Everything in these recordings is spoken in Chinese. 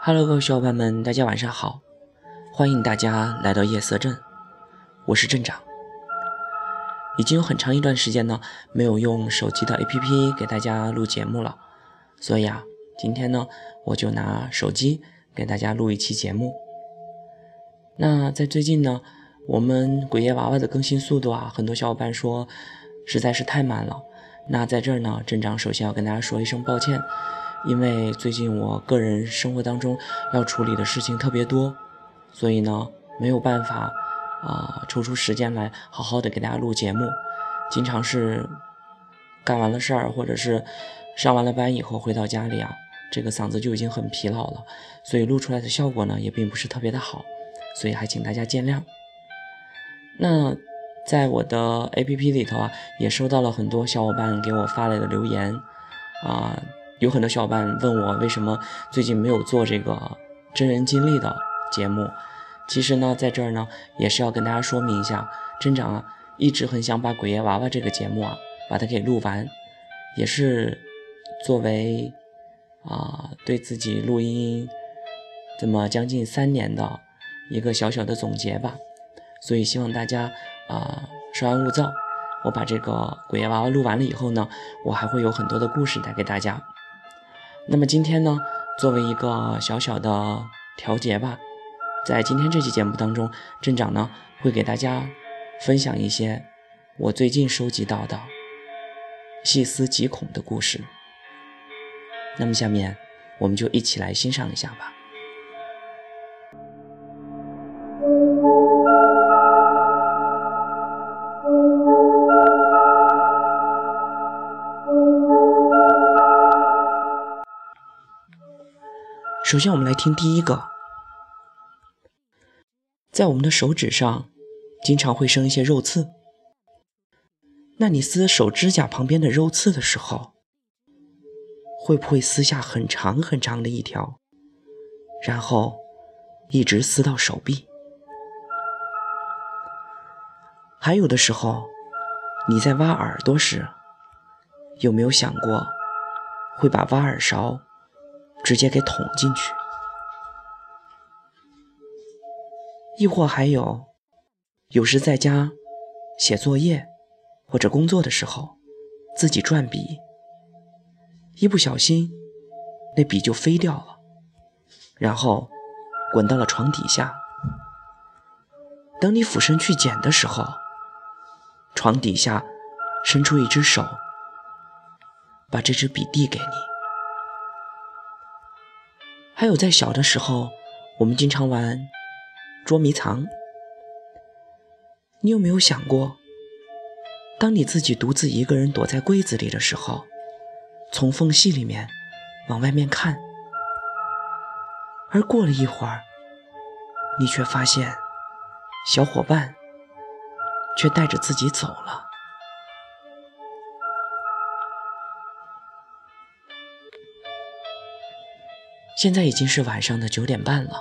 Hello，各位小伙伴们，大家晚上好！欢迎大家来到夜色镇，我是镇长。已经有很长一段时间呢，没有用手机的 APP 给大家录节目了，所以啊，今天呢，我就拿手机给大家录一期节目。那在最近呢，我们鬼夜娃娃的更新速度啊，很多小伙伴说实在是太慢了。那在这儿呢，镇长首先要跟大家说一声抱歉。因为最近我个人生活当中要处理的事情特别多，所以呢没有办法啊抽出时间来好好的给大家录节目，经常是干完了事儿或者是上完了班以后回到家里啊，这个嗓子就已经很疲劳了，所以录出来的效果呢也并不是特别的好，所以还请大家见谅。那在我的 APP 里头啊，也收到了很多小伙伴给我发来的留言啊。有很多小伙伴问我为什么最近没有做这个真人经历的节目。其实呢，在这儿呢，也是要跟大家说明一下，镇长啊，一直很想把《鬼夜娃娃》这个节目啊，把它给录完，也是作为啊，对自己录音这么将近三年的一个小小的总结吧。所以希望大家啊，稍安勿躁。我把这个《鬼夜娃娃》录完了以后呢，我还会有很多的故事带给大家。那么今天呢，作为一个小小的调节吧，在今天这期节目当中，镇长呢会给大家分享一些我最近收集到的细思极恐的故事。那么下面我们就一起来欣赏一下吧。首先，我们来听第一个。在我们的手指上，经常会生一些肉刺。那你撕手指甲旁边的肉刺的时候，会不会撕下很长很长的一条，然后一直撕到手臂？还有的时候，你在挖耳朵时，有没有想过会把挖耳勺？直接给捅进去，亦或还有，有时在家写作业或者工作的时候，自己转笔，一不小心那笔就飞掉了，然后滚到了床底下。等你俯身去捡的时候，床底下伸出一只手，把这支笔递给你。还有在小的时候，我们经常玩捉迷藏。你有没有想过，当你自己独自一个人躲在柜子里的时候，从缝隙里面往外面看，而过了一会儿，你却发现小伙伴却带着自己走了。现在已经是晚上的九点半了，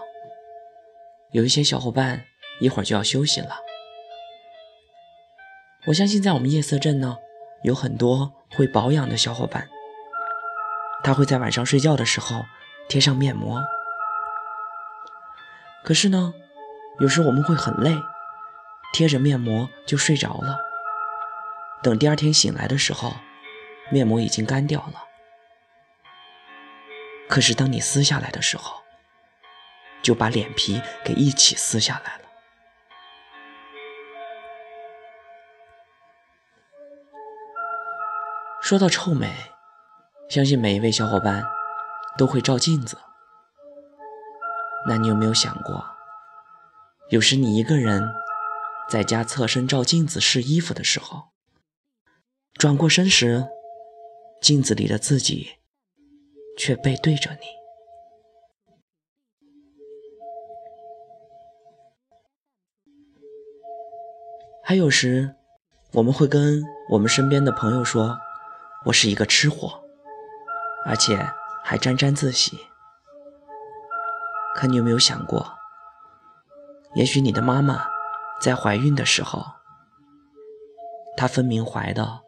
有一些小伙伴一会儿就要休息了。我相信在我们夜色镇呢，有很多会保养的小伙伴，他会在晚上睡觉的时候贴上面膜。可是呢，有时我们会很累，贴着面膜就睡着了。等第二天醒来的时候，面膜已经干掉了。可是，当你撕下来的时候，就把脸皮给一起撕下来了。说到臭美，相信每一位小伙伴都会照镜子。那你有没有想过，有时你一个人在家侧身照镜子试衣服的时候，转过身时，镜子里的自己。却背对着你。还有时，我们会跟我们身边的朋友说：“我是一个吃货，而且还沾沾自喜。”可你有没有想过，也许你的妈妈在怀孕的时候，她分明怀的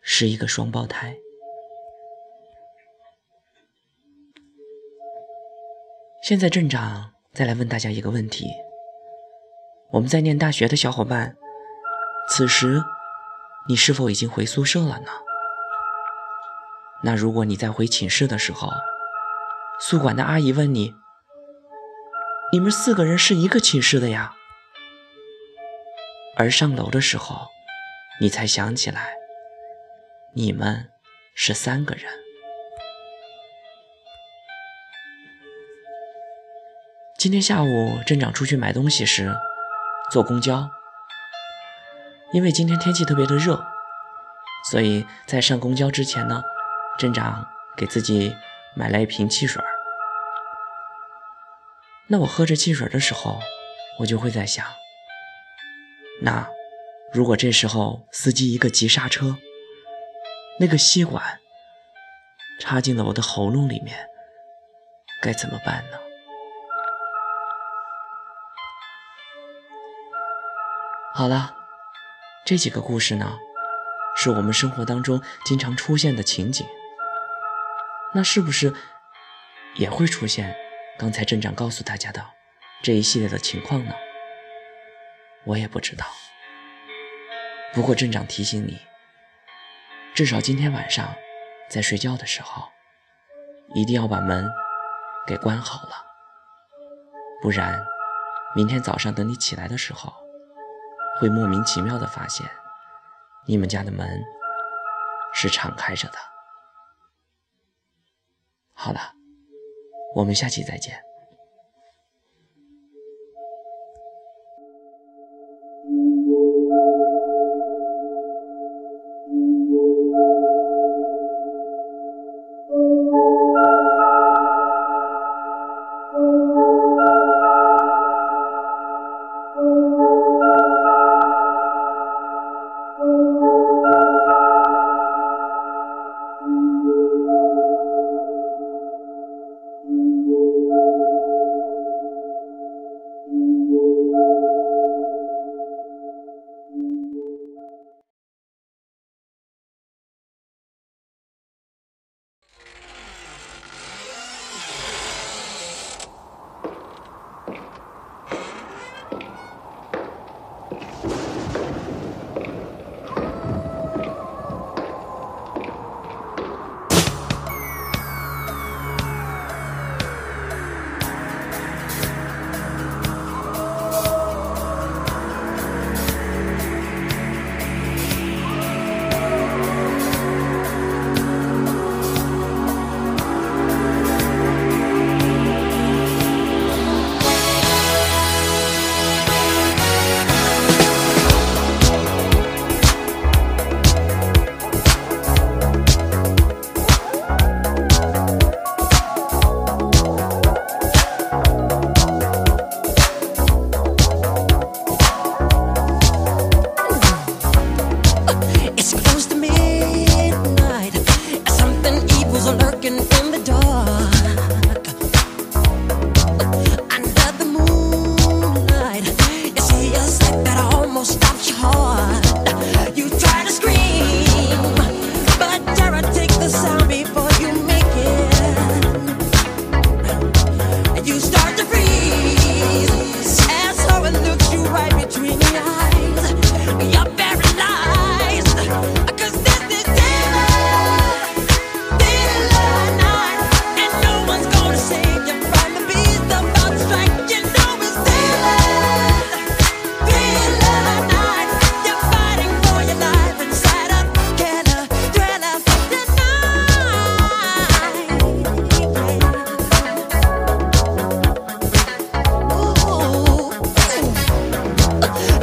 是一个双胞胎。现在镇长再来问大家一个问题：我们在念大学的小伙伴，此时你是否已经回宿舍了呢？那如果你在回寝室的时候，宿管的阿姨问你：“你们四个人是一个寝室的呀？”而上楼的时候，你才想起来，你们是三个人。今天下午，镇长出去买东西时，坐公交。因为今天天气特别的热，所以在上公交之前呢。镇长给自己买了一瓶汽水那我喝着汽水的时候，我就会在想：那如果这时候司机一个急刹车，那个吸管插进了我的喉咙里面，该怎么办呢？好了，这几个故事呢，是我们生活当中经常出现的情景。那是不是也会出现刚才镇长告诉大家的这一系列的情况呢？我也不知道。不过镇长提醒你，至少今天晚上在睡觉的时候，一定要把门给关好了，不然明天早上等你起来的时候，会莫名其妙的发现你们家的门是敞开着的。好了，我们下期再见。Uh.